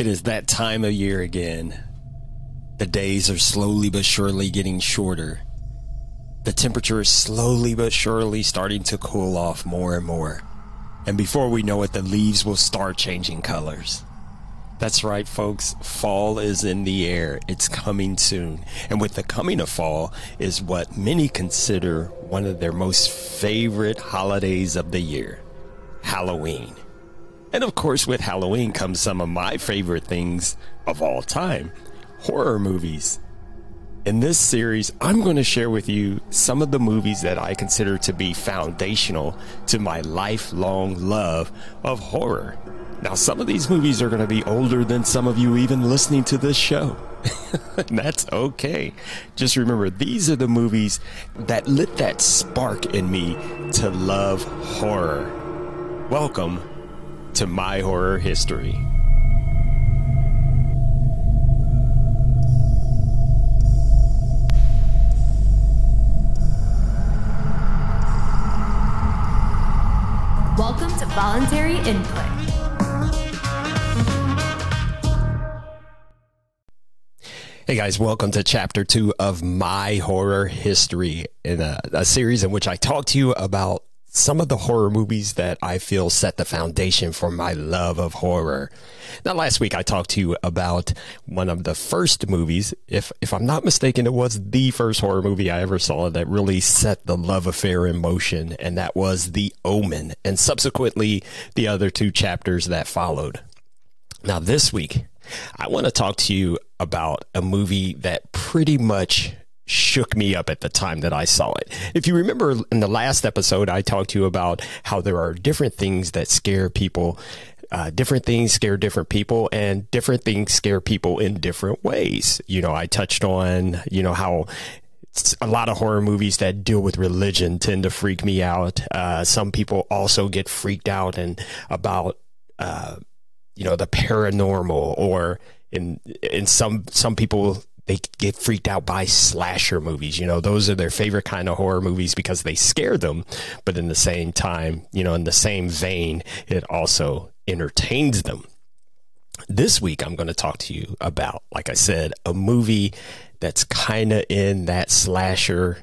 It is that time of year again. The days are slowly but surely getting shorter. The temperature is slowly but surely starting to cool off more and more. And before we know it, the leaves will start changing colors. That's right, folks. Fall is in the air. It's coming soon. And with the coming of fall is what many consider one of their most favorite holidays of the year Halloween. And of course, with Halloween comes some of my favorite things of all time horror movies. In this series, I'm going to share with you some of the movies that I consider to be foundational to my lifelong love of horror. Now, some of these movies are going to be older than some of you even listening to this show. that's okay. Just remember, these are the movies that lit that spark in me to love horror. Welcome to my horror history. Welcome to Voluntary Input. Hey guys, welcome to chapter two of My Horror History, in a, a, series in which I talk to you about some of the horror movies that I feel set the foundation for my love of horror. Now, last week I talked to you about one of the first movies, if if I'm not mistaken, it was the first horror movie I ever saw that really set the love affair in motion, and that was The Omen, and subsequently the other two chapters that followed. Now, this week I want to talk to you about a movie that pretty much shook me up at the time that I saw it. If you remember in the last episode, I talked to you about how there are different things that scare people. Uh, different things scare different people and different things scare people in different ways. You know, I touched on, you know, how a lot of horror movies that deal with religion tend to freak me out. Uh, some people also get freaked out and about, uh, you know, the paranormal or in, in some, some people they get freaked out by slasher movies. You know, those are their favorite kind of horror movies because they scare them. But in the same time, you know, in the same vein, it also entertains them. This week, I'm going to talk to you about, like I said, a movie that's kind of in that slasher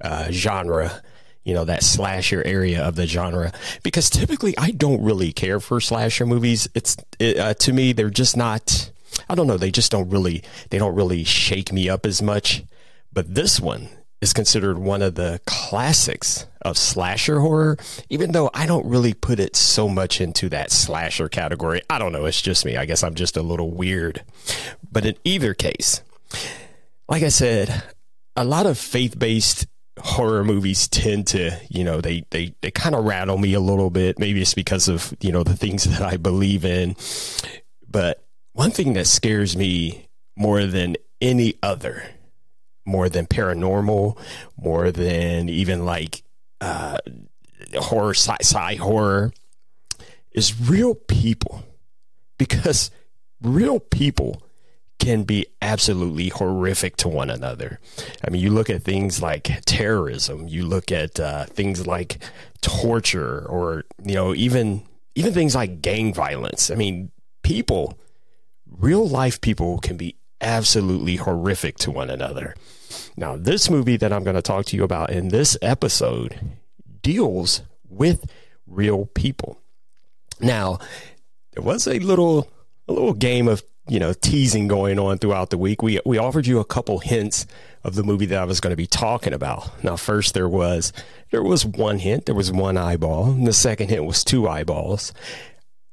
uh, genre you know that slasher area of the genre because typically I don't really care for slasher movies. It's it, uh, to me they're just not I don't know, they just don't really they don't really shake me up as much. But this one is considered one of the classics of slasher horror, even though I don't really put it so much into that slasher category. I don't know, it's just me. I guess I'm just a little weird. But in either case, like I said, a lot of faith-based horror movies tend to, you know, they they they kind of rattle me a little bit. Maybe it's because of, you know, the things that I believe in. But one thing that scares me more than any other, more than paranormal, more than even like uh, horror, sci sci horror, is real people. Because real people can be absolutely horrific to one another. I mean, you look at things like terrorism, you look at uh, things like torture, or you know, even even things like gang violence. I mean, people real life people can be absolutely horrific to one another. Now, this movie that I'm going to talk to you about in this episode deals with real people. Now, there was a little a little game of you know teasing going on throughout the week. We we offered you a couple hints of the movie that I was going to be talking about. Now, first there was there was one hint, there was one eyeball, the second hint was two eyeballs,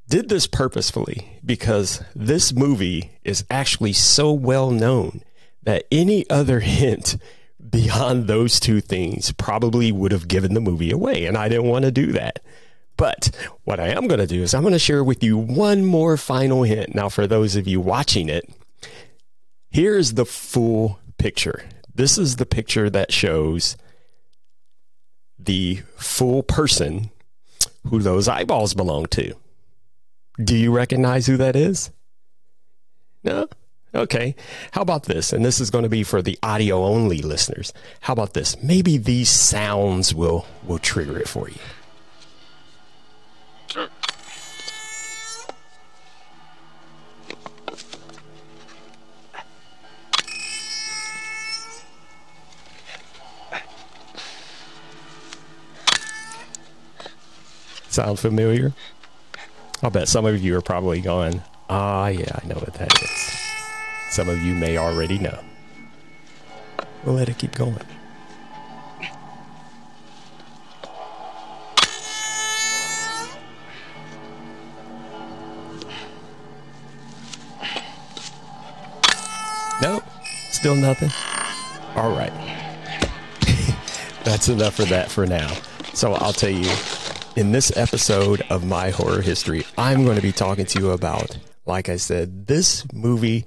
did this purposefully because this movie is actually so well known that any other hint beyond those two things probably would have given the movie away. And I didn't want to do that. But what I am going to do is I'm going to share with you one more final hint. Now, for those of you watching it, here's the full picture. This is the picture that shows the full person who those eyeballs belong to. Do you recognize who that is? No? Okay. How about this? And this is going to be for the audio only listeners. How about this? Maybe these sounds will will trigger it for you. Sounds Sound familiar? I'll bet some of you are probably going, ah, yeah, I know what that is. Some of you may already know. We'll let it keep going. Nope, still nothing. All right. That's enough for that for now. So I'll tell you, in this episode of My Horror History, I'm going to be talking to you about, like I said, this movie.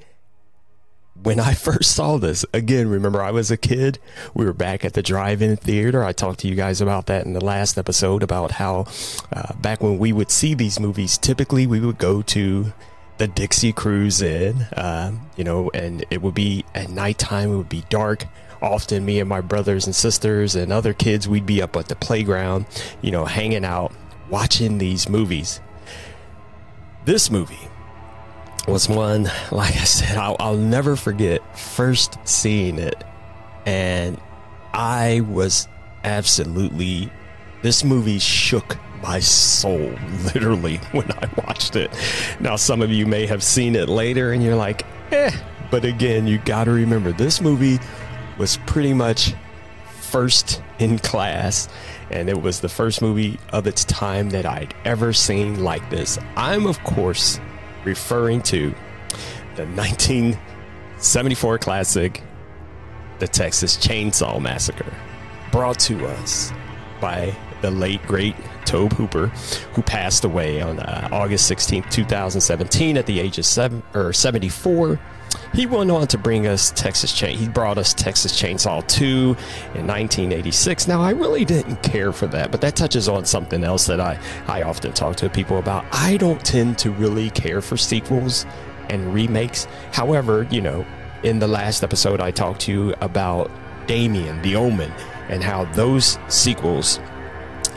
When I first saw this, again, remember I was a kid. We were back at the drive in theater. I talked to you guys about that in the last episode about how uh, back when we would see these movies, typically we would go to the Dixie Cruise Inn, um, you know, and it would be at nighttime, it would be dark. Often, me and my brothers and sisters and other kids, we'd be up at the playground, you know, hanging out, watching these movies. This movie was one, like I said, I'll, I'll never forget first seeing it. And I was absolutely, this movie shook my soul, literally, when I watched it. Now, some of you may have seen it later and you're like, eh. But again, you got to remember this movie was pretty much first in class, and it was the first movie of its time that I'd ever seen like this. I'm, of course, referring to the 1974 classic, The Texas Chainsaw Massacre, brought to us by the late, great Tobe Hooper, who passed away on uh, August 16, 2017, at the age of seven, or 74. He went on to bring us Texas Chain. He brought us Texas Chainsaw 2 in 1986. Now, I really didn't care for that, but that touches on something else that I, I often talk to people about. I don't tend to really care for sequels and remakes. However, you know, in the last episode, I talked to you about Damien, The Omen, and how those sequels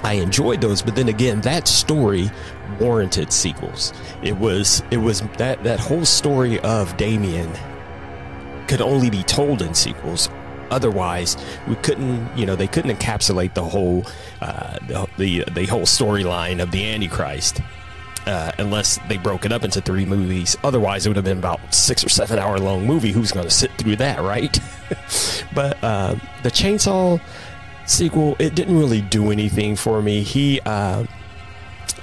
I enjoyed those, but then again, that story warranted sequels. It was it was that that whole story of Damien could only be told in sequels. Otherwise, we couldn't, you know, they couldn't encapsulate the whole uh, the, the the whole storyline of the Antichrist. Uh, unless they broke it up into three movies. Otherwise, it would have been about six or seven hour long movie. Who's going to sit through that, right? but uh, the Chainsaw sequel, it didn't really do anything for me. He, uh,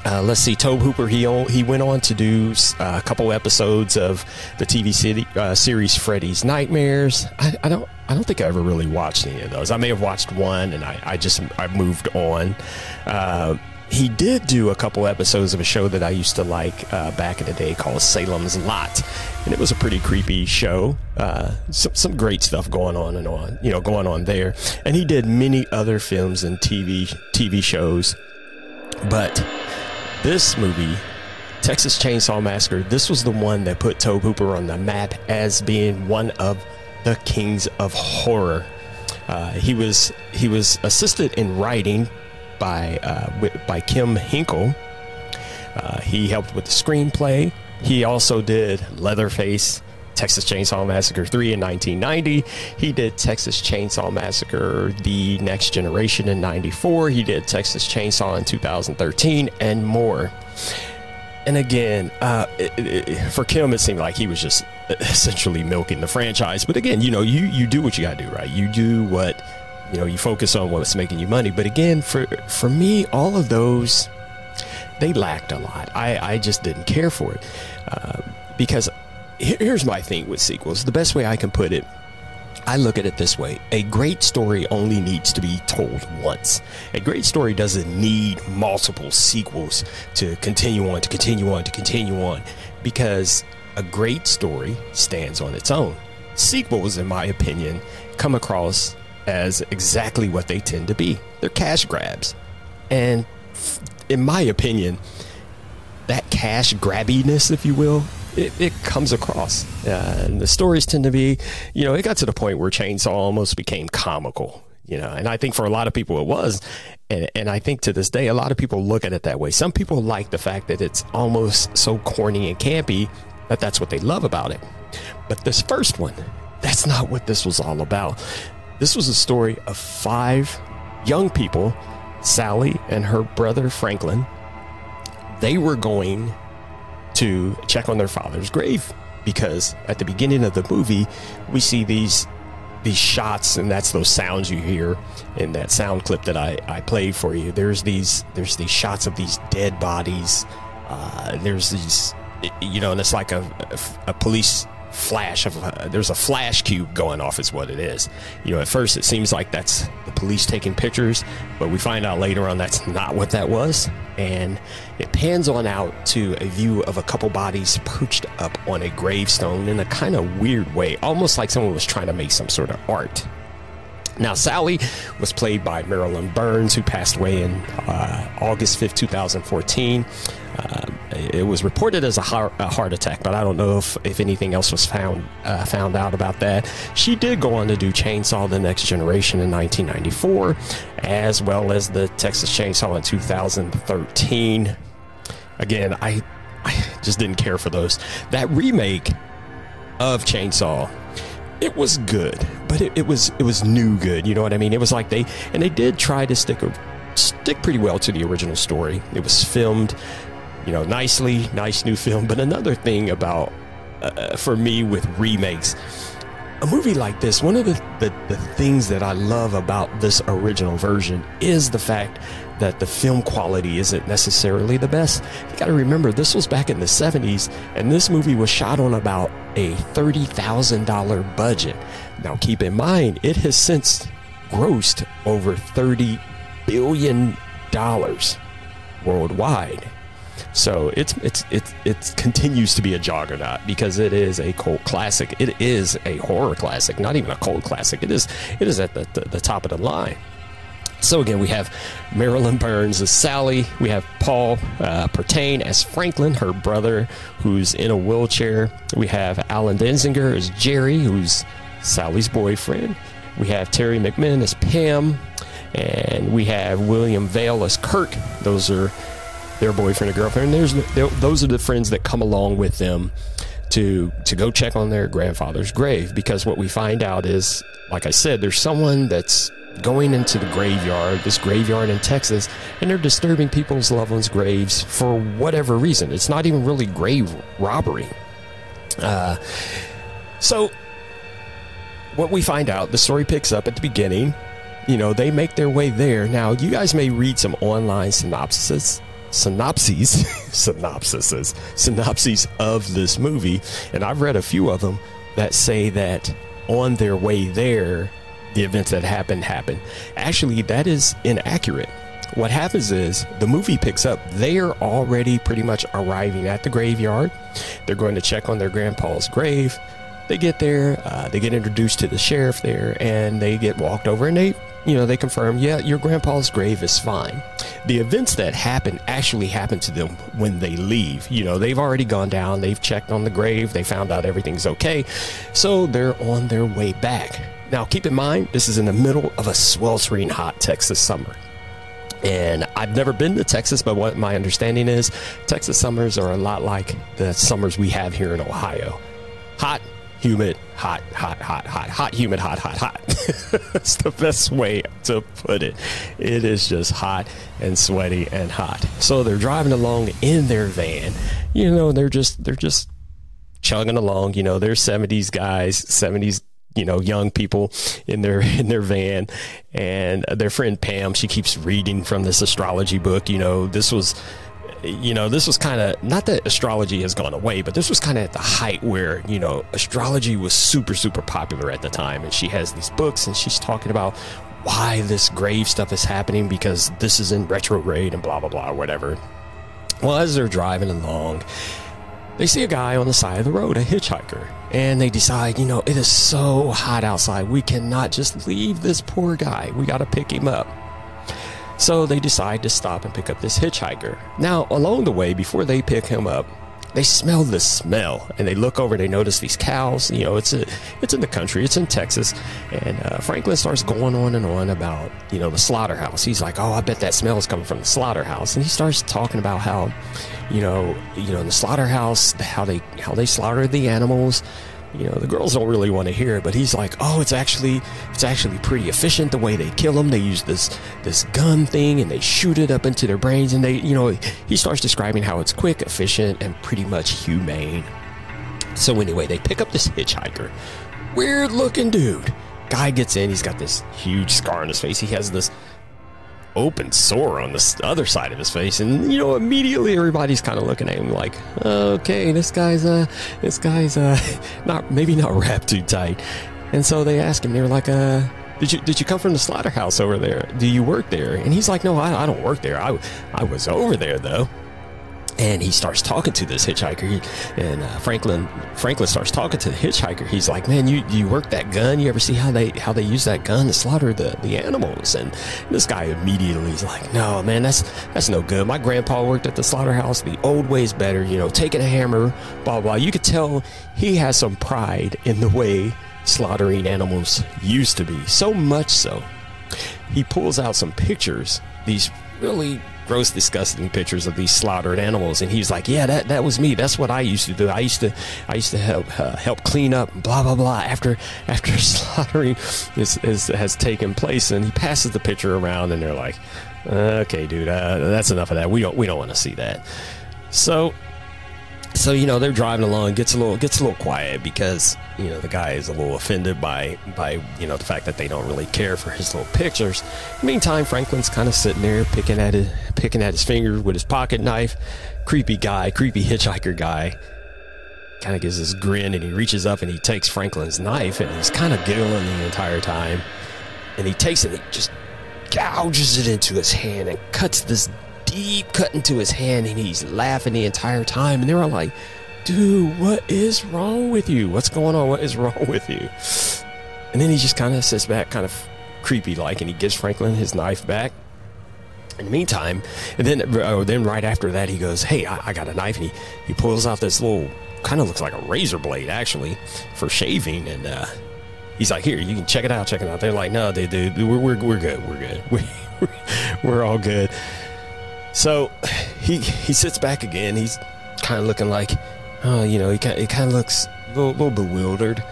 uh, let's see, Tobe Hooper. He he went on to do uh, a couple episodes of the TV city, uh, series Freddy's Nightmares. I, I, don't I don't think I ever really watched any of those. I may have watched one, and I, I just I moved on. Uh, he did do a couple episodes of a show that I used to like uh, back in the day called Salem's Lot, and it was a pretty creepy show. Uh, some, some great stuff going on and on, you know, going on there. And he did many other films and TV TV shows, but this movie. Texas Chainsaw Massacre. This was the one that put Tobe Hooper on the map as being one of the kings of horror. Uh, he was he was assisted in writing by uh, by Kim Henkel. Uh, he helped with the screenplay. He also did Leatherface, Texas Chainsaw Massacre 3 in 1990. He did Texas Chainsaw Massacre The Next Generation in 94. He did Texas Chainsaw in 2013 and more. And again, uh, it, it, for Kim, it seemed like he was just essentially milking the franchise. But again, you know, you, you do what you got to do, right? You do what you know you focus on what's making you money but again for for me all of those they lacked a lot i i just didn't care for it uh, because here's my thing with sequels the best way i can put it I look at it this way a great story only needs to be told once. A great story doesn't need multiple sequels to continue on, to continue on, to continue on, because a great story stands on its own. Sequels, in my opinion, come across as exactly what they tend to be. They're cash grabs. And in my opinion, that cash grabbiness, if you will, it, it comes across. Uh, and the stories tend to be, you know, it got to the point where Chainsaw almost became comical, you know, and I think for a lot of people it was. And, and I think to this day, a lot of people look at it that way. Some people like the fact that it's almost so corny and campy that that's what they love about it. But this first one, that's not what this was all about. This was a story of five young people, Sally and her brother Franklin, they were going to check on their father's grave. Because at the beginning of the movie, we see these these shots and that's those sounds you hear in that sound clip that I, I played for you. There's these there's these shots of these dead bodies. Uh, there's these you know and it's like a, a, a police flash of uh, there's a flash cube going off is what it is. You know at first it seems like that's the police taking pictures but we find out later on that's not what that was. And it pans on out to a view of a couple bodies perched up on a gravestone in a kind of weird way almost like someone was trying to make some sort of art. Now, Sally was played by Marilyn Burns, who passed away in uh, August 5th, 2014. Uh, it was reported as a heart, a heart, attack, but I don't know if, if anything else was found uh, found out about that. She did go on to do Chainsaw: The Next Generation in 1994, as well as the Texas Chainsaw in 2013. Again, I I just didn't care for those. That remake of Chainsaw it was good, but it, it, was it was new good. You know what I mean? It was like they and they did try to stick a, stick pretty well to the original story. It was filmed, you know, nicely, nice new film. But another thing about uh, for me with remakes, a movie like this, one of the, the, the things that I love about this original version is the fact that the film quality isn't necessarily the best. You got to remember, this was back in the 70s, and this movie was shot on about a $30,000 budget. Now, keep in mind, it has since grossed over $30 billion worldwide. So it's it's it's it continues to be a juggernaut because it is a cult classic. It is a horror classic, not even a cult classic. It is it is at the, the, the top of the line. So again, we have Marilyn Burns as Sally. We have Paul uh, Partain as Franklin, her brother, who's in a wheelchair. We have Alan Denzinger as Jerry, who's Sally's boyfriend. We have Teri McMinn as Pam, and we have William Vail as Kirk. Those are their boyfriend or girlfriend. There's those are the friends that come along with them to to go check on their grandfather's grave because what we find out is, like I said, there's someone that's going into the graveyard, this graveyard in Texas, and they're disturbing people's loved ones' graves for whatever reason. It's not even really grave robbery. Uh, so, what we find out, the story picks up at the beginning. You know, they make their way there. Now, you guys may read some online synopses synopses, synopsises, synopses of this movie, and I've read a few of them that say that on their way there, the events that happened happened. Actually, that is inaccurate. What happens is the movie picks up. They are already pretty much arriving at the graveyard. They're going to check on their grandpa's grave. They get there, uh, they get introduced to the sheriff there, and they get walked over, and they, you know, they confirm, yeah, your grandpa's grave is fine. The events that happen actually happen to them when they leave. You know, they've already gone down, they've checked on the grave, they found out everything's okay, so they're on their way back. Now, keep in mind, this is in the middle of a sweltering hot Texas summer. And I've never been to Texas, but what my understanding is, Texas summers are a lot like the summers we have here in Ohio. Hot, humid, hot, hot, hot, hot, hot, humid, hot, hot, hot. That's the best way to put it. It is just hot and sweaty and hot. So they're driving along in their van. You know, they're just they're just chugging along. You know, they're 70s guys, 70s you know young people in their in their van and their friend Pam she keeps reading from this astrology book you know this was you know this was kind of not that astrology has gone away but this was kind of at the height where you know astrology was super super popular at the time and she has these books and she's talking about why this grave stuff is happening because this is in retrograde and blah blah blah whatever well as they're driving along they see a guy on the side of the road, a hitchhiker, and they decide, you know, it is so hot outside. We cannot just leave this poor guy. We got to pick him up. So they decide to stop and pick up this hitchhiker. Now, along the way, before they pick him up, they smell the smell and they look over they notice these cows. You know it's a it's in the country it's in texas and uh, franklin starts going on and on about you know the slaughterhouse. He's like oh i bet that smell is coming from the slaughterhouse. And he starts talking about how you know you know in the slaughterhouse how they how they slaughter the animals you know the girls don't really want to hear it but he's like oh it's actually it's actually pretty efficient the way they kill them they use this this gun thing and they shoot it up into their brains and they you know he starts describing how it's quick efficient and pretty much humane. So anyway they pick up this hitchhiker. Weird looking dude. Guy gets in he's got this huge scar on his face. He has this open sore on the other side of his face and you know immediately everybody's kind of looking at him like okay this guy's uh this guy's uh not maybe not wrapped too tight. And so they ask him they're like uh did you did you come from the slaughterhouse over there? Do you work there? And he's like no i, I don't work there. I i was over there though and he starts talking to this hitchhiker. And uh, franklin franklin starts talking to the hitchhiker. He's like man you you work that gun? You ever see how they how they use that gun to slaughter the the animals? And this guy immediately is like no man that's that's no good. My grandpa worked at the slaughterhouse. The old way's better you know taking a hammer blah blah. You could tell he has some pride in the way slaughtering animals used to be. So much so he pulls out some pictures these really gross, disgusting pictures of these slaughtered animals, and he's like, "Yeah, that, that was me. That's what I used to do. I used to I used to help uh, help clean up, blah blah blah." After after slaughtering is, is, has taken place, and he passes the picture around, and they're like, "Okay, dude, uh, that's enough of that. We don't we don't want to see that." So so you know they're driving along. Gets a little gets a little quiet because you know the guy is a little offended by by you know the fact that they don't really care for his little pictures. Meantime franklin's kind of sitting there picking at his picking at his fingers with his pocket knife. Creepy guy creepy hitchhiker guy kind of gives this grin and he reaches up and he takes franklin's knife and he's kind of giggling the entire time. And he takes it and he just gouges it into his hand and cuts this deep cut into his hand and he's laughing the entire time. And they were like, dude, what is wrong with you? What's going on? What is wrong with you? And then he just kind of sits back, kind of creepy like, and he gives Franklin his knife back. In the meantime, and then oh, then right after that, he goes, "Hey, I, I got a knife." And he, he pulls out this little, kind of looks like a razor blade actually, for shaving. And uh, he's like, "Here, you can check it out, check it out." They're like, "No, dude, dude, we're we're, we're good, we're good, we, we're all good." So he he sits back again. He's kind of looking like, oh, you know, he kind he kind of looks a little, little bewildered,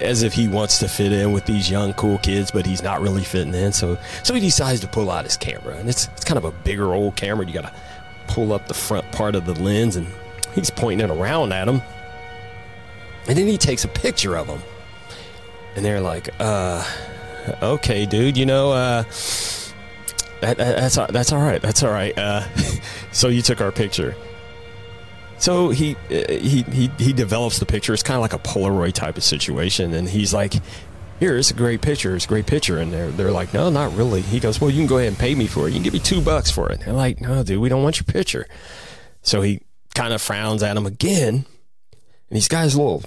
as if he wants to fit in with these young cool kids, but he's not really fitting in. So so he decides to pull out his camera, and it's it's kind of a bigger old camera. You got to pull up the front part of the lens, and he's pointing it around at him, and then he takes a picture of him, and they're like, uh, okay, dude, you know, uh that, that, that's that's all right. That's all right. Uh, so you took our picture. So he uh, he he he develops the picture. It's kind of like a Polaroid type of situation, and he's like, "Here, it's a great picture. It's a great picture." And they're they're like, "No, not really." He goes, "Well, you can go ahead and pay me for it. You can give me two bucks for it." And they're like, "No, dude, we don't want your picture." So he kind of frowns at him again, and he's got his little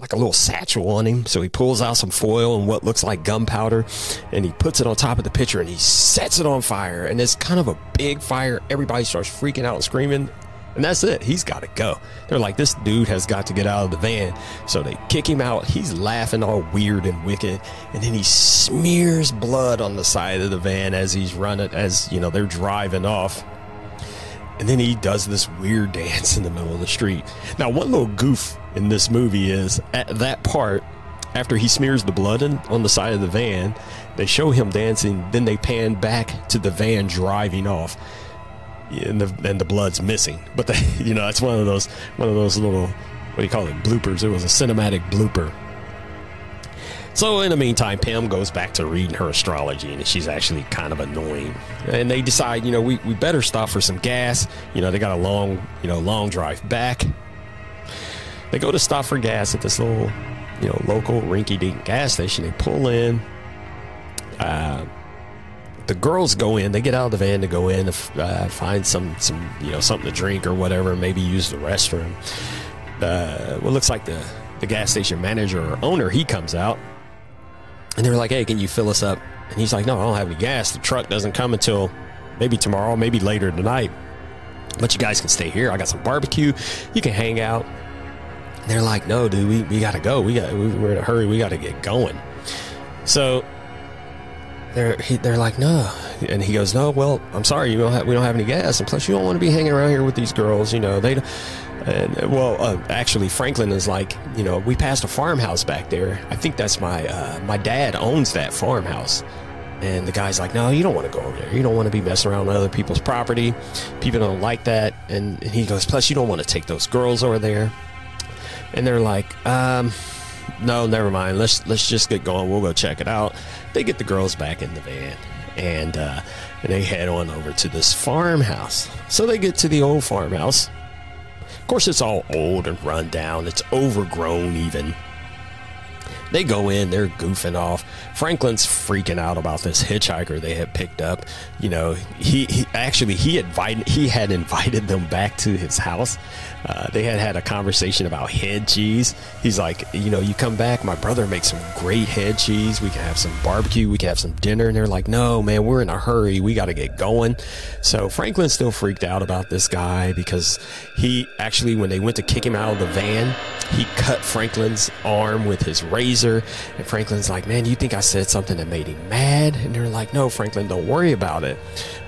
like a little satchel on him. So he pulls out some foil and what looks like gunpowder and he puts it on top of the pitcher and he sets it on fire. And it's kind of a big fire. Everybody starts freaking out and screaming. And that's it. He's got to go. They're like, this dude has got to get out of the van. So they kick him out. He's laughing all weird and wicked. And then he smears blood on the side of the van as he's running, as, you know, they're driving off. And then he does this weird dance in the middle of the street. Now, one little goof in this movie is at that part, after he smears the blood in, on the side of the van, they show him dancing, then they pan back to the van driving off. And the, and the blood's missing, but you know it's one of those one of those little what do you call it bloopers? It was a cinematic blooper so in the meantime, Pam goes back to reading her astrology, and she's actually kind of annoying. And they decide, you know, we, we better stop for some gas. You know, they got a long, you know, long drive back. They go to stop for gas at this little, you know, local rinky-dink gas station. They pull in. Uh, the girls go in. They get out of the van to go in to uh, find some, some, you know, something to drink or whatever. Maybe use the restroom. Uh, well, looks like the the gas station manager or owner he comes out and they were like, hey, can you fill us up? And he's like, no, I don't have any gas. The truck doesn't come until maybe tomorrow, maybe later tonight. But you guys can stay here. I got some barbecue. You can hang out. And they're like, no, dude, we, we got to go. We got, we, we're in a hurry. We got to get going. So they're he, they're like no, and he goes no. Well, I'm sorry, you don't have, we don't have any gas, and plus you don't want to be hanging around here with these girls. You know they. And, well, uh, actually, Franklin is like, you know, we passed a farmhouse back there. I think that's my uh, my dad owns that farmhouse. And the guy's like, no, you don't want to go over there. You don't want to be messing around on other people's property. People don't like that. And, and he goes, plus you don't want to take those girls over there. And they're like, um, no, never mind. Let's let's just get going. We'll go check it out. They get the girls back in the van, and uh, and they head on over to this farmhouse. So they get to the old farmhouse. Of course, it's all old and run down. It's overgrown, even. They go in, they're goofing off. Franklin's freaking out about this hitchhiker they had picked up. You know, he, he actually he invited he had invited them back to his house. Uh, they had had a conversation about head cheese. He's like, you know, you come back, my brother makes some great head cheese. We can have some barbecue, we can have some dinner. And they're like, no, man, we're in a hurry. We got to get going. So Franklin's still freaked out about this guy because he actually, when they went to kick him out of the van, he cut Franklin's arm with his razor. And Franklin's like, Man, you think I said something that made him mad? And they're like, No, Franklin, don't worry about it.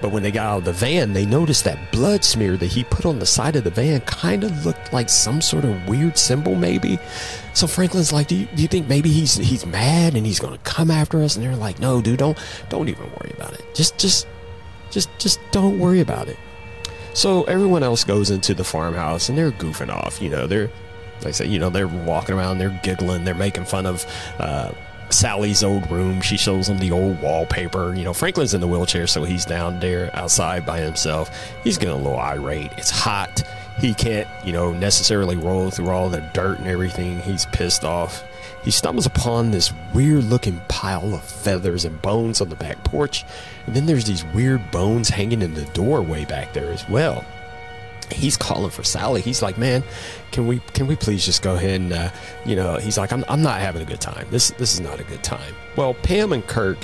But when they got out of the van, they noticed that blood smear that he put on the side of the van kind of looked like some sort of weird symbol, maybe. So Franklin's like, do you, do you think maybe he's he's mad and he's going to come after us? And they're like, No, dude, don't don't even worry about it. Just just just just don't worry about it. So everyone else goes into the farmhouse and they're goofing off. You know, they're I said, you know, they're walking around, they're giggling, they're making fun of uh, Sally's old room. She shows them the old wallpaper. You know, Franklin's in the wheelchair, so he's down there outside by himself. He's getting a little irate. It's hot. He can't, you know, necessarily roll through all the dirt and everything. He's pissed off. He stumbles upon this weird looking pile of feathers and bones on the back porch. And then there's these weird bones hanging in the doorway back there as well he's calling for Sally. He's like, "Man, can we can we please just go ahead and uh, you know?" He's like, "I'm I'm not having a good time. This this is not a good time." Well, Pam and Kirk,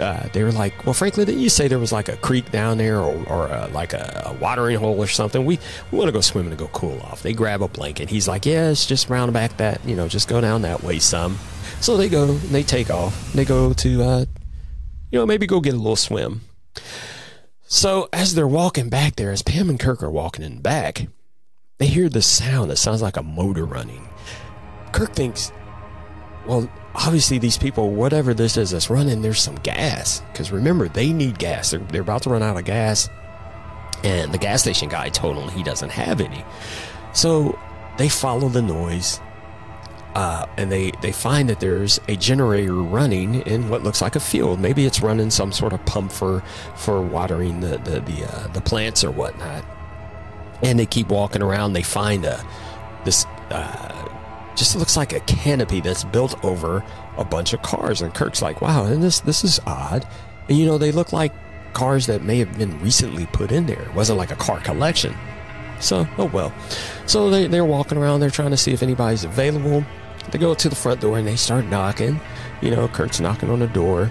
uh, they were like, "Well, Franklin, didn't you say there was like a creek down there or, or uh, like a, a watering hole or something? We we want to go swimming and go cool off." They grab a blanket. He's like, "Yeah, it's just round back that you know, just go down that way some." So they go, and they take off. They go to, uh, you know, maybe go get a little swim. So as they're walking back there, as Pam and Kirk are walking in the back, they hear this sound that sounds like a motor running. Kirk thinks, well, obviously these people, whatever this is that's running, there's some gas. Because remember, they need gas. They're, they're about to run out of gas. And the gas station guy told him he doesn't have any. So they follow the noise. Uh, and they, they find that there's a generator running in what looks like a field. Maybe it's running some sort of pump for for watering the the the, uh, the plants or whatnot. And they keep walking around. They find a this uh, just looks like a canopy that's built over a bunch of cars. And Kirk's like, "Wow, and this this is odd." And you know, they look like cars that may have been recently put in there. It wasn't like a car collection. So, oh well. So they, they're walking around, they're trying to see if anybody's available. They go to the front door and they start knocking. You know, Kurt's knocking on the door.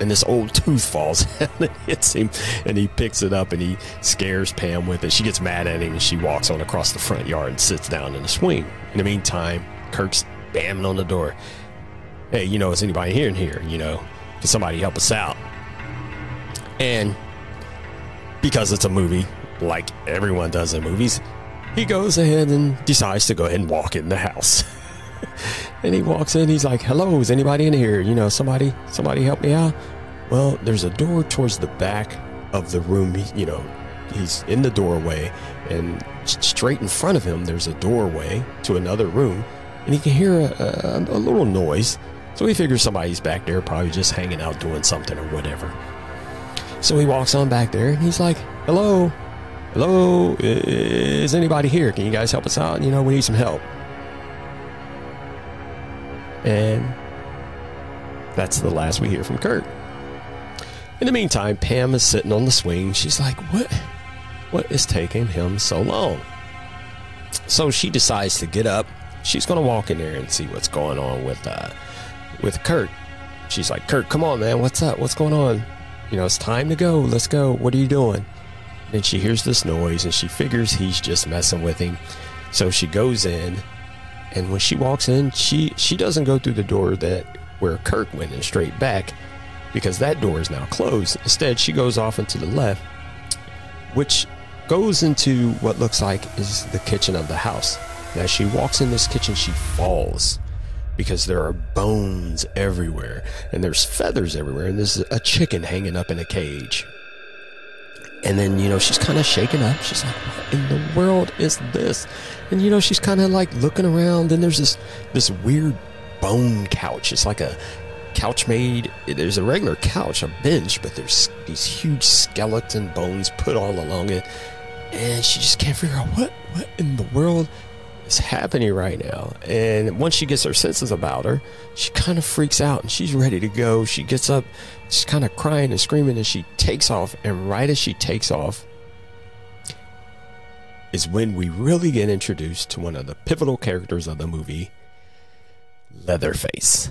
And this old tooth falls and hits him. And he picks it up and he scares Pam with it. She gets mad at him and she walks on across the front yard and sits down in the swing. In the meantime, Kurt's bamming on the door. Hey, you know, is anybody here in here? You know, can somebody help us out? And because it's a movie, like everyone does in movies, he goes ahead and decides to go ahead and walk in the house. and he walks in, he's like, Hello, is anybody in here? You know, somebody somebody help me out? Well, there's a door towards the back of the room. He, you know, he's in the doorway, and straight in front of him, there's a doorway to another room, and he can hear a, a, a little noise. So he figures somebody's back there, probably just hanging out doing something or whatever. So he walks on back there and he's like, Hello, hello, is anybody here? Can you guys help us out? You know, we need some help. And that's the last we hear from Kurt. In the meantime, Pam is sitting on the swing. She's like, What? What is taking him so long? So she decides to get up. She's going to walk in there and see what's going on with uh, with Kurt. She's like, Kurt, come on, man. What's up? What's going on? You know, it's time to go. Let's go. What are you doing? And she hears this noise and she figures he's just messing with him. So she goes in, and when she walks in, she she doesn't go through the door that where Kirk went in straight back. because that door is now closed. Instead, she goes off into the left, which goes into what looks like is the kitchen of the house. As she walks in this kitchen, she falls because there are bones everywhere and there's feathers everywhere, and there's a chicken hanging up in a cage. And then, you know, she's kind of shaken up. She's like, what in the world is this? And, you know, she's kind of like looking around. And there's this, this weird bone couch. It's like a couch made, there's a regular couch, a bench, but there's these huge skeleton bones put all along it. And she just can't figure out what, what in the world is happening right now. And once she gets her senses about her, she kind of freaks out and she's ready to go. She gets up, she's kind of crying and screaming, and she takes off. And right as she takes off, is when we really get introduced to one of the pivotal characters of the movie, Leatherface.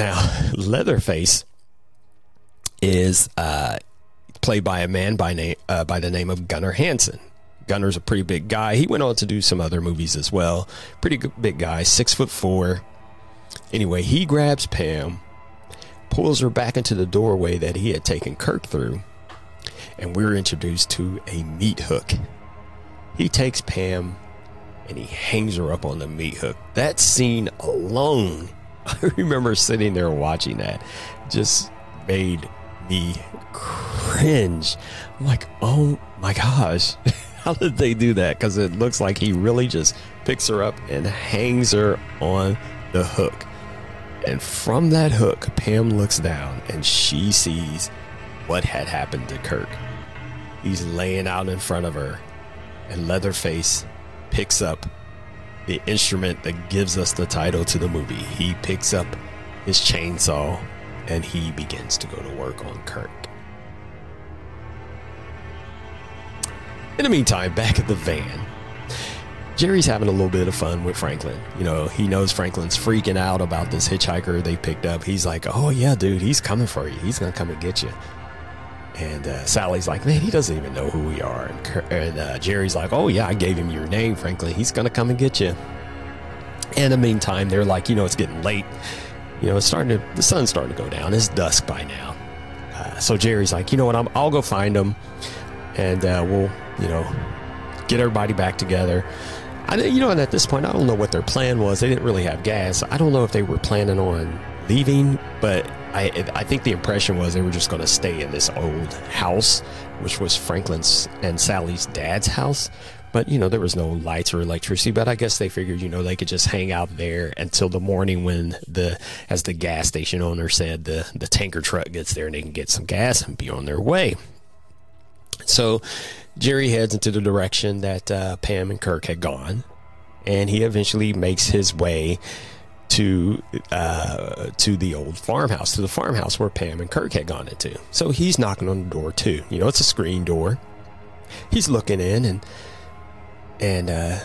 Now, Leatherface is uh, played by a man by name uh, by the name of Gunnar Hansen. Gunnar's a pretty big guy. He went on to do some other movies as well. Pretty big guy, six foot four. Anyway, he grabs Pam, pulls her back into the doorway that he had taken Kirk through, and we're introduced to a meat hook. He takes Pam and he hangs her up on the meat hook. That scene alone I remember sitting there watching that, just made me cringe. I'm like, oh my gosh, how did they do that? Because it looks like he really just picks her up and hangs her on the hook. And from that hook, Pam looks down and she sees what had happened to Kirk. He's laying out in front of her, and Leatherface picks up the instrument that gives us the title to the movie. He picks up his chainsaw and he begins to go to work on Kirk. In the meantime, back at the van, Jerry's having a little bit of fun with Franklin. You know, he knows Franklin's freaking out about this hitchhiker they picked up. He's like, oh, yeah, dude, he's coming for you. He's going to come and get you. And uh, Sally's like, man, he doesn't even know who we are. And, and uh, Jerry's like, oh, yeah, I gave him your name, Franklin. He's going to come and get you. And in the meantime, they're like, you know, it's getting late. You know, it's starting to, the sun's starting to go down. It's dusk by now. Uh, so Jerry's like, you know what, i will go find them and uh, we'll, you know, get everybody back together. I, you know, and at this point, I don't know what their plan was. They didn't really have gas. I don't know if they were planning on leaving, but I I think the impression was they were just going to stay in this old house, which was Franklin's and Sally's dad's house. But you know there was no lights or electricity. But I guess they figured you know they could just hang out there until the morning when the as the gas station owner said the the tanker truck gets there and they can get some gas and be on their way. So Jerry heads into the direction that uh, Pam and Kirk had gone, and he eventually makes his way to uh, to the old farmhouse, to the farmhouse where Pam and Kirk had gone into. So he's knocking on the door too. You know, it's a screen door. He's looking in and and uh,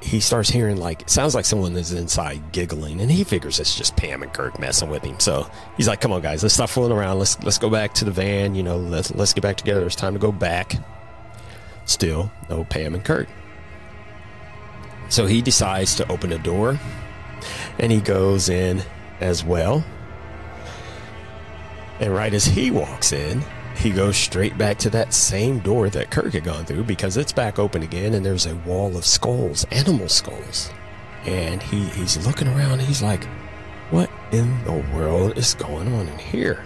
he starts hearing like it sounds like someone is inside giggling, and he figures it's just Pam and Kirk messing with him. So he's like, "Come on, guys, let's stop fooling around. Let's let's go back to the van. You know, let's let's get back together. It's time to go back." Still, no Pam and Kirk. So he decides to open the door and he goes in as well. And right as he walks in, he goes straight back to that same door that Kirk had gone through because it's back open again and there's a wall of skulls, animal skulls. And he, he's looking around he's like, what in the world is going on in here?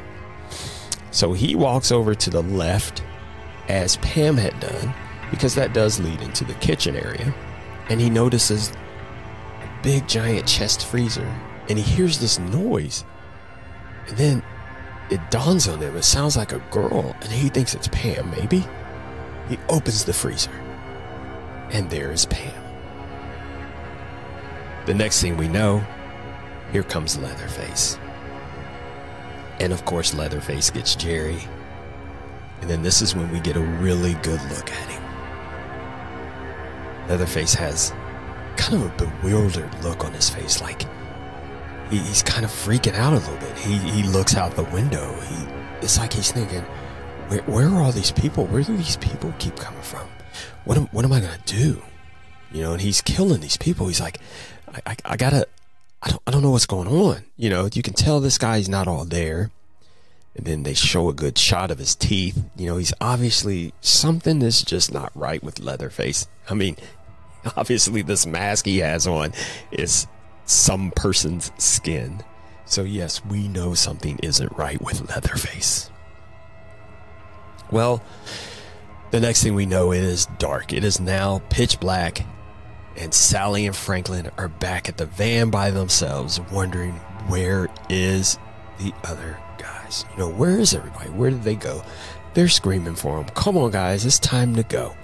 So he walks over to the left as Pam had done because that does lead into the kitchen area. And he notices big giant chest freezer and he hears this noise. And then it dawns on him, it sounds like a girl, and he thinks it's Pam, maybe. He opens the freezer, and there is Pam. The next thing we know, here comes Leatherface. And of course, Leatherface gets Jerry. And then this is when we get a really good look at him. Leatherface has kind of a bewildered look on his face, like he, he's kind of freaking out a little bit. He, he looks out the window. He, it's like he's thinking, where, where are all these people? Where do these people keep coming from? What am, what am I going to do? You know, and he's killing these people. He's like, I, I, I gotta, I don't, I don't know what's going on. You know, you can tell this guy's not all there. And then they show a good shot of his teeth. You know, he's obviously something is just not right with Leatherface. I mean, obviously this mask he has on is some person's skin. So yes, we know something isn't right with Leatherface. Well, the next thing we know it is dark. It is now pitch black and Sally and Franklin are back at the van by themselves, wondering where is the other guys? You know, where is everybody? Where did they go? They're screaming for them. Come on, guys, it's time to go.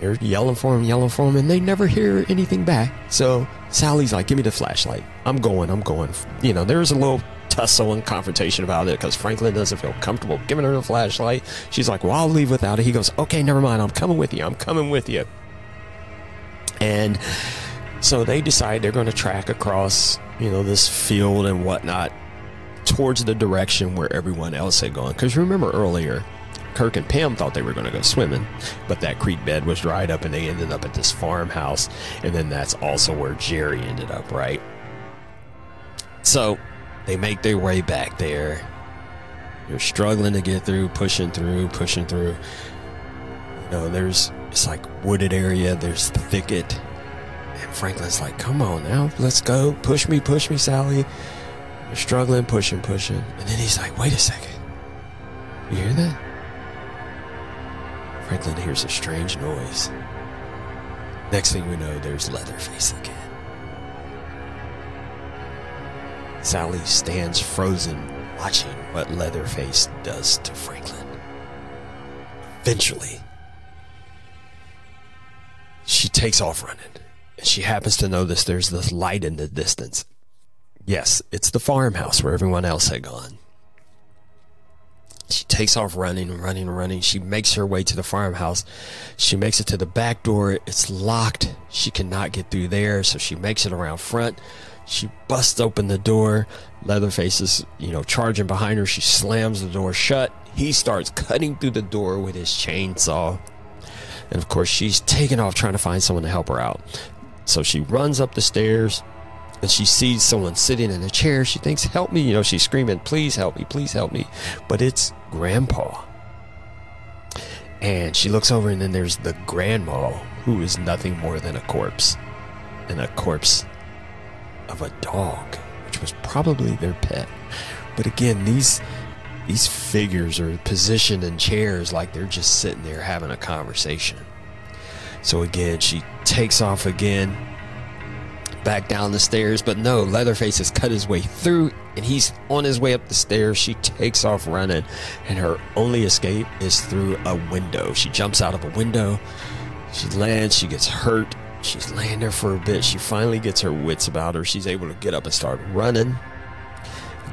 They're yelling for him, yelling for him, and they never hear anything back. So Sally's like, "Give me the flashlight. I'm going. I'm going." You know, there's a little tussle and confrontation about it because Franklin doesn't feel comfortable giving her the flashlight. She's like, "Well, I'll leave without it." He goes, "Okay, never mind. I'm coming with you. I'm coming with you." And so they decide they're going to track across, you know, this field and whatnot towards the direction where everyone else had gone. Because remember earlier, Kirk and Pam thought they were going to go swimming, but that creek bed was dried up and they ended up at this farmhouse. And then that's also where Jerry ended up, right? So they make their way back there. They're struggling to get through, pushing through, pushing through. You know, there's it's like wooded area, there's thicket. And Franklin's like, come on now, let's go. Push me, push me, Sally. They're struggling, pushing, pushing. And then he's like, wait a second. You hear that? Franklin hears a strange noise. Next thing we know, there's Leatherface again. Sally stands frozen, watching what Leatherface does to Franklin. Eventually, she takes off running. And she happens to notice there's this light in the distance. Yes, it's the farmhouse where everyone else had gone. She takes off running and running and running. She makes her way to the farmhouse. She makes it to the back door. It's locked. She cannot get through there, so she makes it around front. She busts open the door. Leatherface is, you know, charging behind her. She slams the door shut. He starts cutting through the door with his chainsaw. And of course, she's taking off trying to find someone to help her out. So she runs up the stairs and she sees someone sitting in a chair. She thinks, Help me. You know, she's screaming, Please help me, please help me. But it's Grandpa. And she looks over, and then there's the grandma, who is nothing more than a corpse. And a corpse of a dog, which was probably their pet. But again, these these figures are positioned in chairs like they're just sitting there having a conversation. So again, she takes off again, back down the stairs, but no, Leatherface has cut his way through and he's on his way up the stairs. She takes off running, and her only escape is through a window. She jumps out of a window, she lands, she gets hurt. She's laying there for a bit. She finally gets her wits about her. She's able to get up and start running.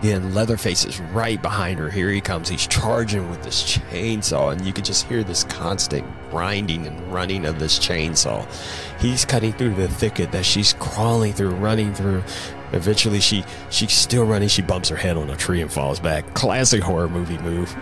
Again, Leatherface is right behind her. Here he comes. He's charging with this chainsaw, and you can just hear this constant grinding and running of this chainsaw. He's cutting through the thicket that she's crawling through, running through. Eventually, she she's still running. She bumps her head on a tree and falls back. Classic horror movie move.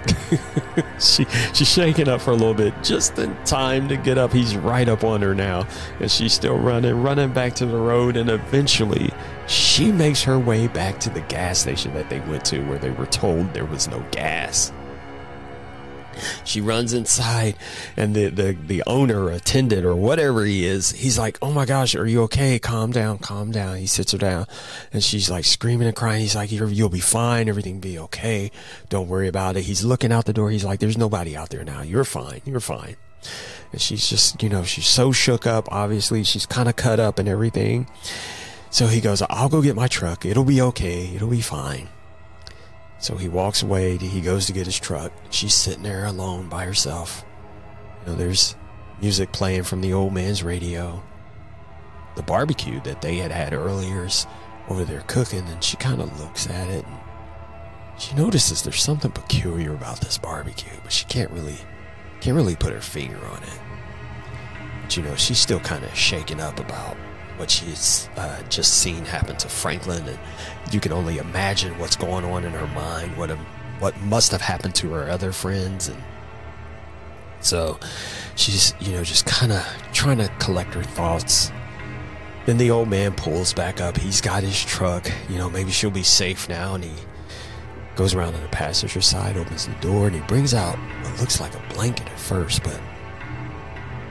she she's shaking up for a little bit, just in time to get up. He's right up on her now, and she's still running, running back to the road, and eventually she makes her way back to the gas station that they went to, where they were told there was no gas. She runs inside, and the, the, the owner, attendant, or whatever he is, he's like, Oh my gosh, are you okay? Calm down, calm down. He sits her down, and she's like screaming and crying. He's like, You'll be fine. Everything be okay. Don't worry about it. He's looking out the door. He's like, There's nobody out there now. You're fine. You're fine. And she's just, you know, she's so shook up. Obviously, she's kind of cut up and everything. So he goes, I'll go get my truck. It'll be okay. It'll be fine. So he walks away. He goes to get his truck. She's sitting there alone by herself. You know, there's music playing from the old man's radio. The barbecue that they had had earlier is over there cooking, and she kind of looks at it. And she notices there's something peculiar about this barbecue, but she can't really can't really put her finger on it. But you know, she's still kind of shaken up about what she's uh, just seen happen to Franklin, and you can only imagine what's going on in her mind, what a, what must have happened to her other friends, and so she's you know just kind of trying to collect her thoughts. Then the old man pulls back up. He's got his truck. You know, maybe she'll be safe now, and he goes around to the passenger side, opens the door, and he brings out what looks like a blanket at first, but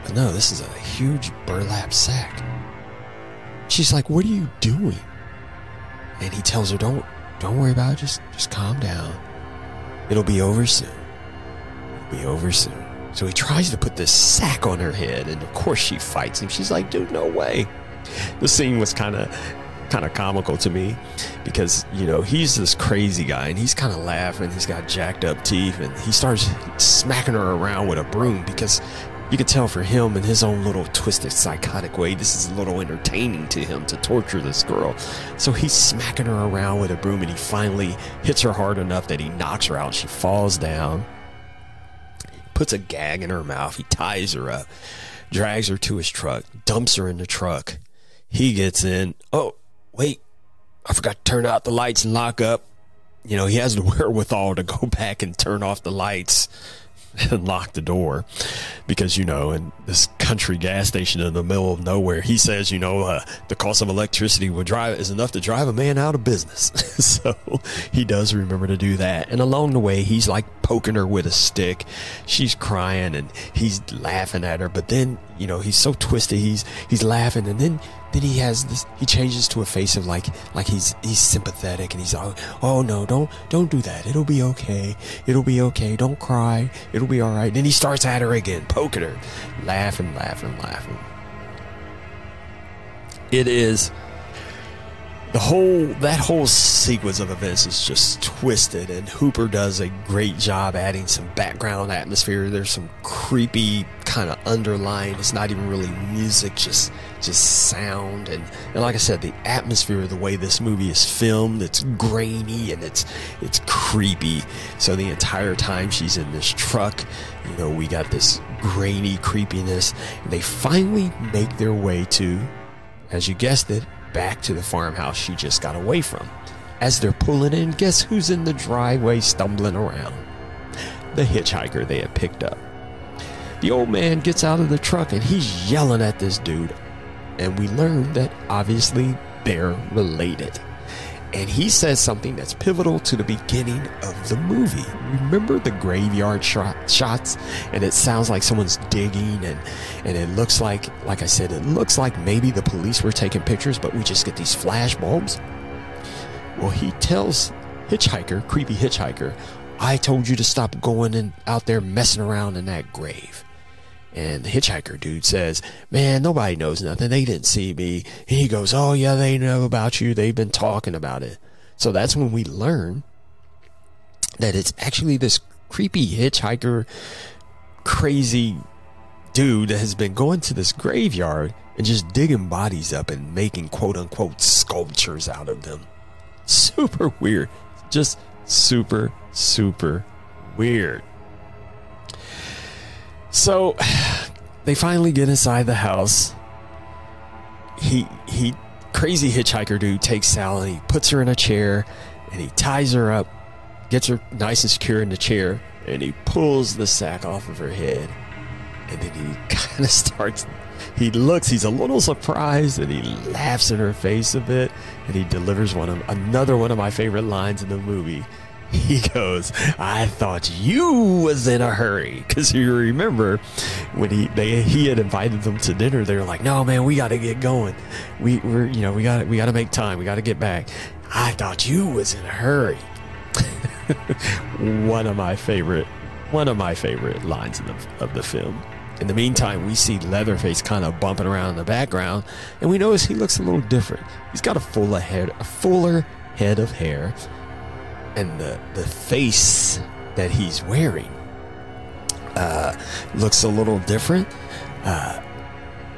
but no, this is a huge burlap sack. She's like, "What are you doing?" And he tells her, "Don't don't worry about it. Just just calm down. It'll be over soon. It'll be over soon." So he tries to put this sack on her head, and of course she fights him. She's like, "Dude, no way." The scene was kind of kind of comical to me because you know he's this crazy guy and he's kind of laughing he's got jacked up teeth and he starts smacking her around with a broom because you can tell for him in his own little twisted psychotic way this is a little entertaining to him to torture this girl. So he's smacking her around with a broom and he finally hits her hard enough that he knocks her out. She falls down puts a gag in her mouth he ties her up drags her to his truck dumps her in the truck. He gets in. Oh wait, I forgot to turn out the lights and lock up. You know, he has the wherewithal to go back and turn off the lights and lock the door because you know in this country gas station in the middle of nowhere he says you know uh, the cost of electricity would drive is enough to drive a man out of business. So he does remember to do that. And along the way he's like poking her with a stick. She's crying and he's laughing at her. But then you know he's so twisted. He's he's laughing and then then he has this he changes to a face of like like he's he's sympathetic and he's oh, oh no don't don't do that. It'll be okay. It'll be okay. Don't cry. It'll be all right. Then he starts at her again poking her laughing laughing laughing. It is the whole that whole sequence of events is just twisted and Hooper does a great job adding some background atmosphere. There's some creepy kind of underlying it's not even really music just just sound and, and like i said the atmosphere of the way this movie is filmed it's grainy and it's it's creepy so the entire time she's in this truck you know we got this grainy creepiness and they finally make their way to as you guessed it back to the farmhouse she just got away from. As they're pulling in, guess who's in the driveway stumbling around? The hitchhiker they had picked up. The old man gets out of the truck and he's yelling at this dude. And we learn that obviously they're related and he says something that's pivotal to the beginning of the movie. Remember the graveyard shot, shots, and it sounds like someone's digging, and and it looks like, like I said, it looks like maybe the police were taking pictures, but we just get these flash bulbs. Well, he tells hitchhiker, creepy hitchhiker, I told you to stop going and out there messing around in that grave. And the hitchhiker dude says, Man, nobody knows nothing. They didn't see me. And he goes, Oh, yeah, they know about you. They've been talking about it. So that's when we learn that it's actually this creepy hitchhiker, crazy dude that has been going to this graveyard and just digging bodies up and making quote unquote sculptures out of them. Super weird. Just super, super weird. So they finally get inside the house. He he crazy hitchhiker dude takes Sally, puts her in a chair, and he ties her up, gets her nice and secure in the chair, and he pulls the sack off of her head. And then he kind of starts he looks he's a little surprised and he laughs in her face a bit and he delivers one of another one of my favorite lines in the movie he goes, I thought you was in a hurry. Because you remember when he they he had invited them to dinner, they were like, No man, we gotta get going. We we're you know, we gotta we gotta make time, we gotta get back. I thought you was in a hurry. one of my favorite one of my favorite lines of the, of the film. In the meantime, we see Leatherface kind of bumping around in the background, and we notice he looks a little different. He's got a fuller head, a fuller head of hair, and the the face that he's wearing uh, looks a little different. Uh,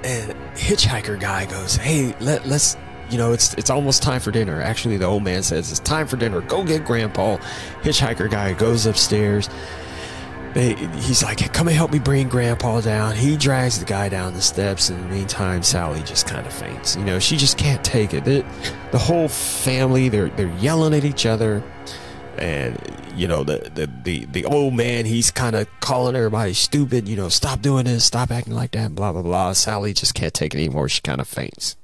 and hitchhiker guy goes, "Hey, let let's you know, it's it's almost time for dinner. Actually, the old man says it's time for dinner. Go get Grandpa. Hitchhiker guy goes upstairs. They, he's like, come and help me bring Grandpa down. He drags the guy down the steps. In the meantime, Sally just kind of faints. You know, she just can't take it. The, the whole family, they're they're yelling at each other, and you know the the the, the old man, he's kind of calling everybody stupid. You know, stop doing this, stop acting like that, blah blah blah. Sally just can't take it anymore. She kind of faints.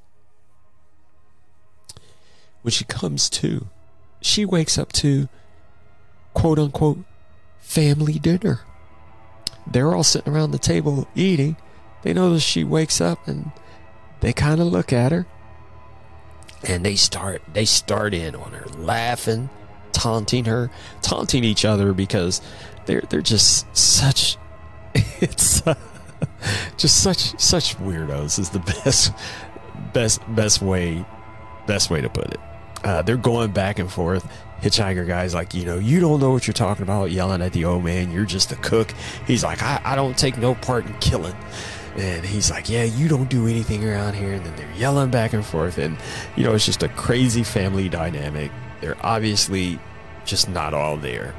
When she comes to, she wakes up to quote unquote family dinner. They're all sitting around the table eating. They notice she wakes up and they kind of look at her and they start they start in on her laughing, taunting her, taunting each other because they're they're just such it's uh, just such such weirdos is the best best best way best way to put it. Uh, they're going back and forth. Hitchhiker guy's like, you know, you don't know what you're talking about, yelling at the old man. You're just a cook. He's like, I, I don't take no part in killing. And he's like, yeah, you don't do anything around here. And then they're yelling back and forth. And, you know, it's just a crazy family dynamic. They're obviously just not all there.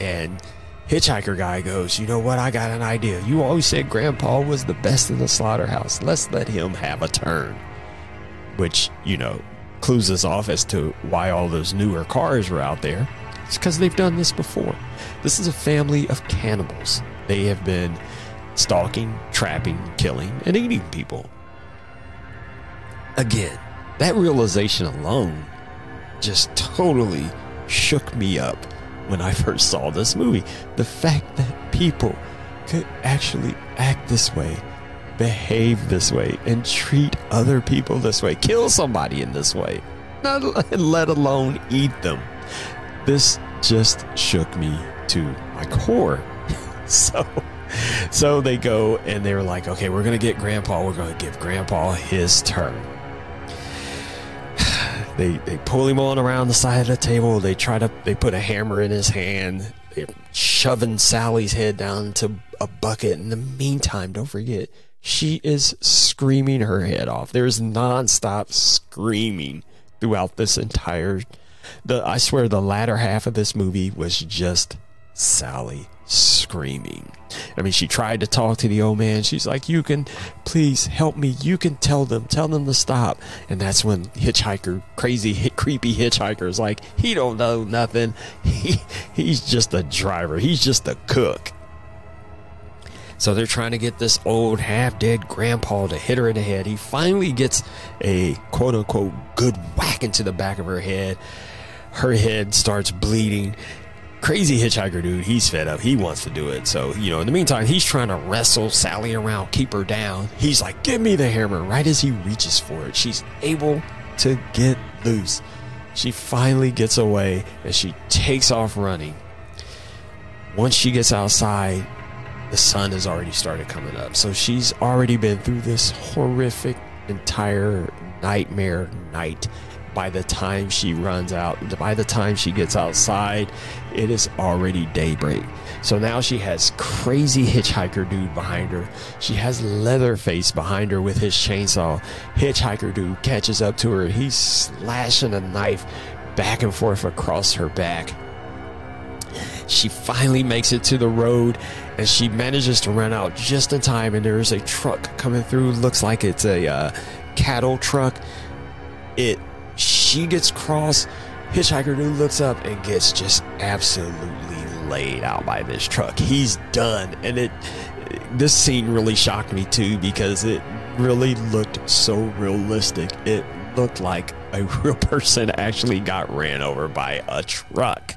And Hitchhiker guy goes, You know what? I got an idea. You always said Grandpa was the best in the slaughterhouse. Let's let him have a turn. Which, you know, clues us off as to why all those newer cars were out there. It's because they've done this before. This is a family of cannibals. They have been stalking, trapping, killing, and eating people. Again, that realization alone just totally shook me up when I first saw this movie. The fact that people could actually act this way, behave this way, and treat other people this way, kill somebody in this way, not let alone eat them. This just shook me to my core. so so they go and they were like, okay, we're gonna get Grandpa. We're gonna give Grandpa his turn. They they pull him on around the side of the table. They try to they put a hammer in his hand. They're shoving Sally's head down into a bucket. In the meantime, don't forget, she is screaming her head off. There's nonstop screaming throughout this entire. The I swear the latter half of this movie was just Sally screaming. I mean, she tried to talk to the old man. She's like, "You can, please help me. You can tell them, tell them to stop." And that's when hitchhiker, crazy, creepy hitchhiker is like, "He don't know nothing. He he's just a driver. He's just a cook." So they're trying to get this old half dead grandpa to hit her in the head. He finally gets a quote unquote good whack into the back of her head. Her head starts bleeding crazy hitchhiker dude, he's fed up. He wants to do it. So, you know, in the meantime, he's trying to wrestle Sally around, keep her down. He's like, Give me the hammer. Right as he reaches for it, she's able to get loose. She finally gets away and she takes off running. Once she gets outside, the sun has already started coming up. So she's already been through this horrific entire nightmare night by the time she runs out, by the time she gets outside, it is already daybreak. So now she has crazy hitchhiker dude behind her. She has Leatherface behind her with his chainsaw. Hitchhiker dude catches up to her. He's slashing a knife back and forth across her back. She finally makes it to the road and she manages to run out just in time. And there's a truck coming through. Looks like it's a uh, cattle truck. It she gets cross. Hitchhiker dude looks up and gets just absolutely laid out by this truck. He's done, and it. This scene really shocked me too because it really looked so realistic. It looked like a real person actually got ran over by a truck.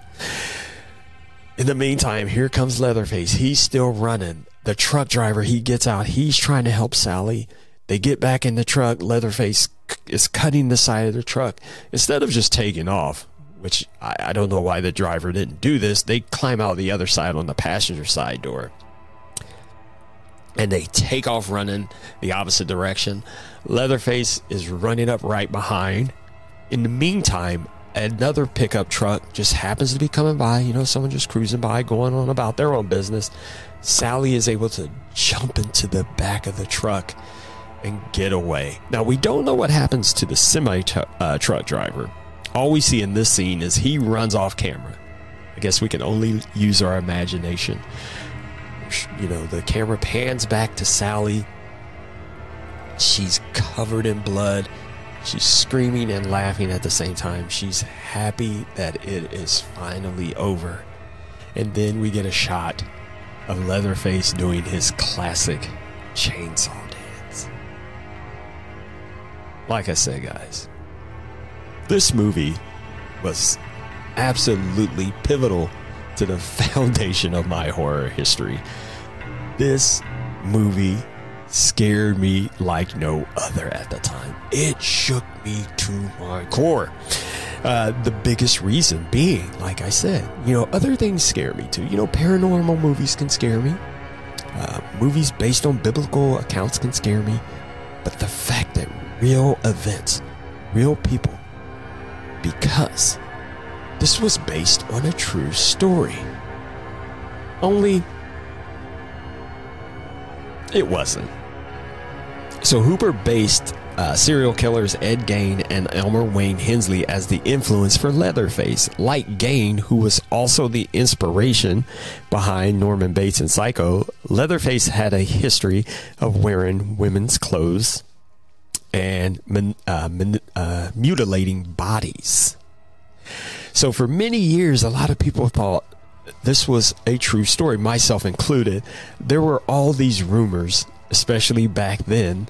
In the meantime, here comes Leatherface. He's still running. The truck driver, he gets out. He's trying to help Sally. They get back in the truck. Leatherface is cutting the side of the truck. Instead of just taking off, which I, I don't know why the driver didn't do this, they climb out the other side on the passenger side door. And they take off running the opposite direction. Leatherface is running up right behind. In the meantime, another pickup truck just happens to be coming by. You know, someone just cruising by, going on about their own business. Sally is able to jump into the back of the truck and get away. Now, we don't know what happens to the semi uh, truck driver. All we see in this scene is he runs off camera. I guess we can only use our imagination. You know, the camera pans back to Sally. She's covered in blood. She's screaming and laughing at the same time. She's happy that it is finally over. And then we get a shot of Leatherface doing his classic chainsaw. Like I said, guys, this movie was absolutely pivotal to the foundation of my horror history. This movie scared me like no other at the time. It shook me to my core. Uh, the biggest reason being, like I said, you know, other things scare me too. You know, paranormal movies can scare me. Uh, movies based on biblical accounts can scare me. But the real events, real people, because this was based on a true story. Only, it wasn't. So Hooper based uh, serial killers Ed Gein and Elmer Wayne Henley as the influence for Leatherface. Like Gein, who was also the inspiration behind Norman Bates and Psycho, Leatherface had a history of wearing women's clothes and uh, uh, mutilating bodies. So for many years, a lot of people thought this was a true story, myself included. There were all these rumors, especially back then,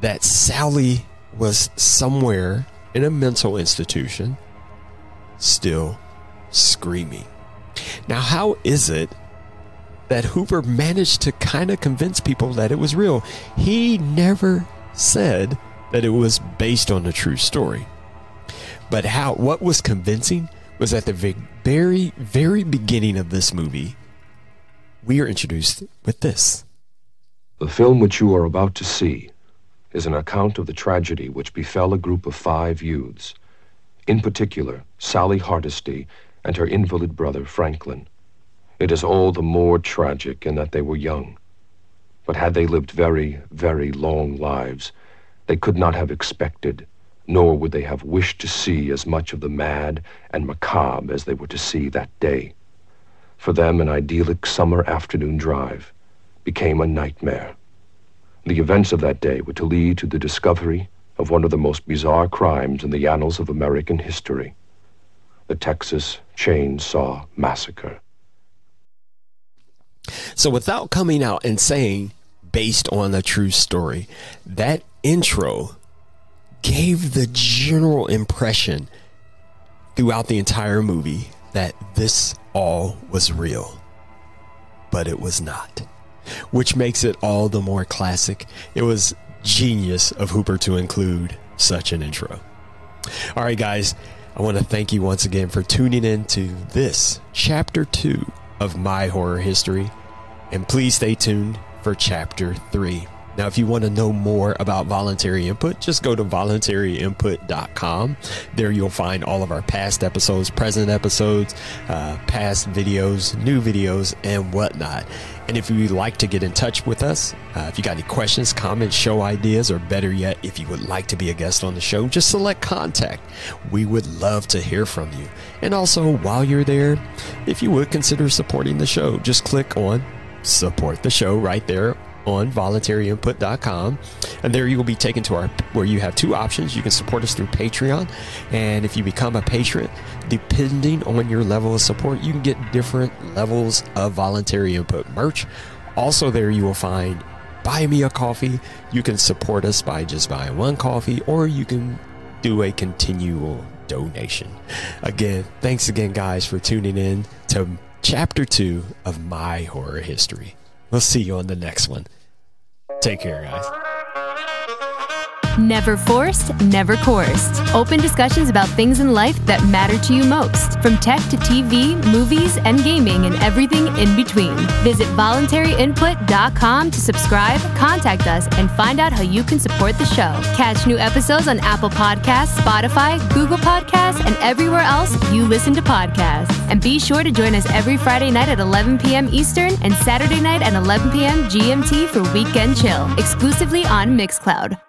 that Sally was somewhere in a mental institution still screaming. Now, how is it that Hooper managed to kind of convince people that it was real? He never said that it was based on a true story. But how what was convincing was at the very very beginning of this movie we are introduced with this. The film which you are about to see is an account of the tragedy which befell a group of five youths, in particular Sally Hardesty and her invalid brother Franklin. It is all the more tragic in that they were young. But had they lived very, very long lives, they could not have expected, nor would they have wished to see as much of the mad and macabre as they were to see that day. For them, an idyllic summer afternoon drive became a nightmare. The events of that day were to lead to the discovery of one of the most bizarre crimes in the annals of American history the Texas Chainsaw Massacre. So, without coming out and saying, based on a true story, that intro gave the general impression throughout the entire movie that this all was real. But it was not which makes it all the more classic. It was genius of Hooper to include such an intro. All right, guys, I want to thank you once again for tuning in to this chapter two of my horror history. And please stay tuned for chapter three. Now, if you want to know more about voluntary input, just go to voluntaryinput.com. There you'll find all of our past episodes, present episodes, uh, past videos, new videos, and whatnot. And if you'd like to get in touch with us, uh, if you got any questions, comments, show ideas, or better yet, if you would like to be a guest on the show, just select contact. We would love to hear from you. And also, while you're there, if you would consider supporting the show, just click on support the show right there on voluntaryinput.com and there you will be taken to our where you have two options. You can support us through patreon. And if you become a patron depending on your level of support you can get different levels of voluntary input merch. Also there you will find buy me a coffee. You can support us by just buying one coffee or you can do a continual donation. Again thanks again guys for tuning in to chapter two of my horror history We'll see you on the next one. Take care, guys. Never forced, never coerced. Open discussions about things in life that matter to you most, from tech to TV, movies, and gaming, and everything in between. Visit voluntaryinput.com to subscribe, contact us, and find out how you can support the show. Catch new episodes on Apple Podcasts, Spotify, Google Podcasts, and everywhere else you listen to podcasts. And be sure to join us every Friday night at 11 p.m. Eastern and Saturday night at 11 p.m. GMT for Weekend Chill, exclusively on Mixcloud.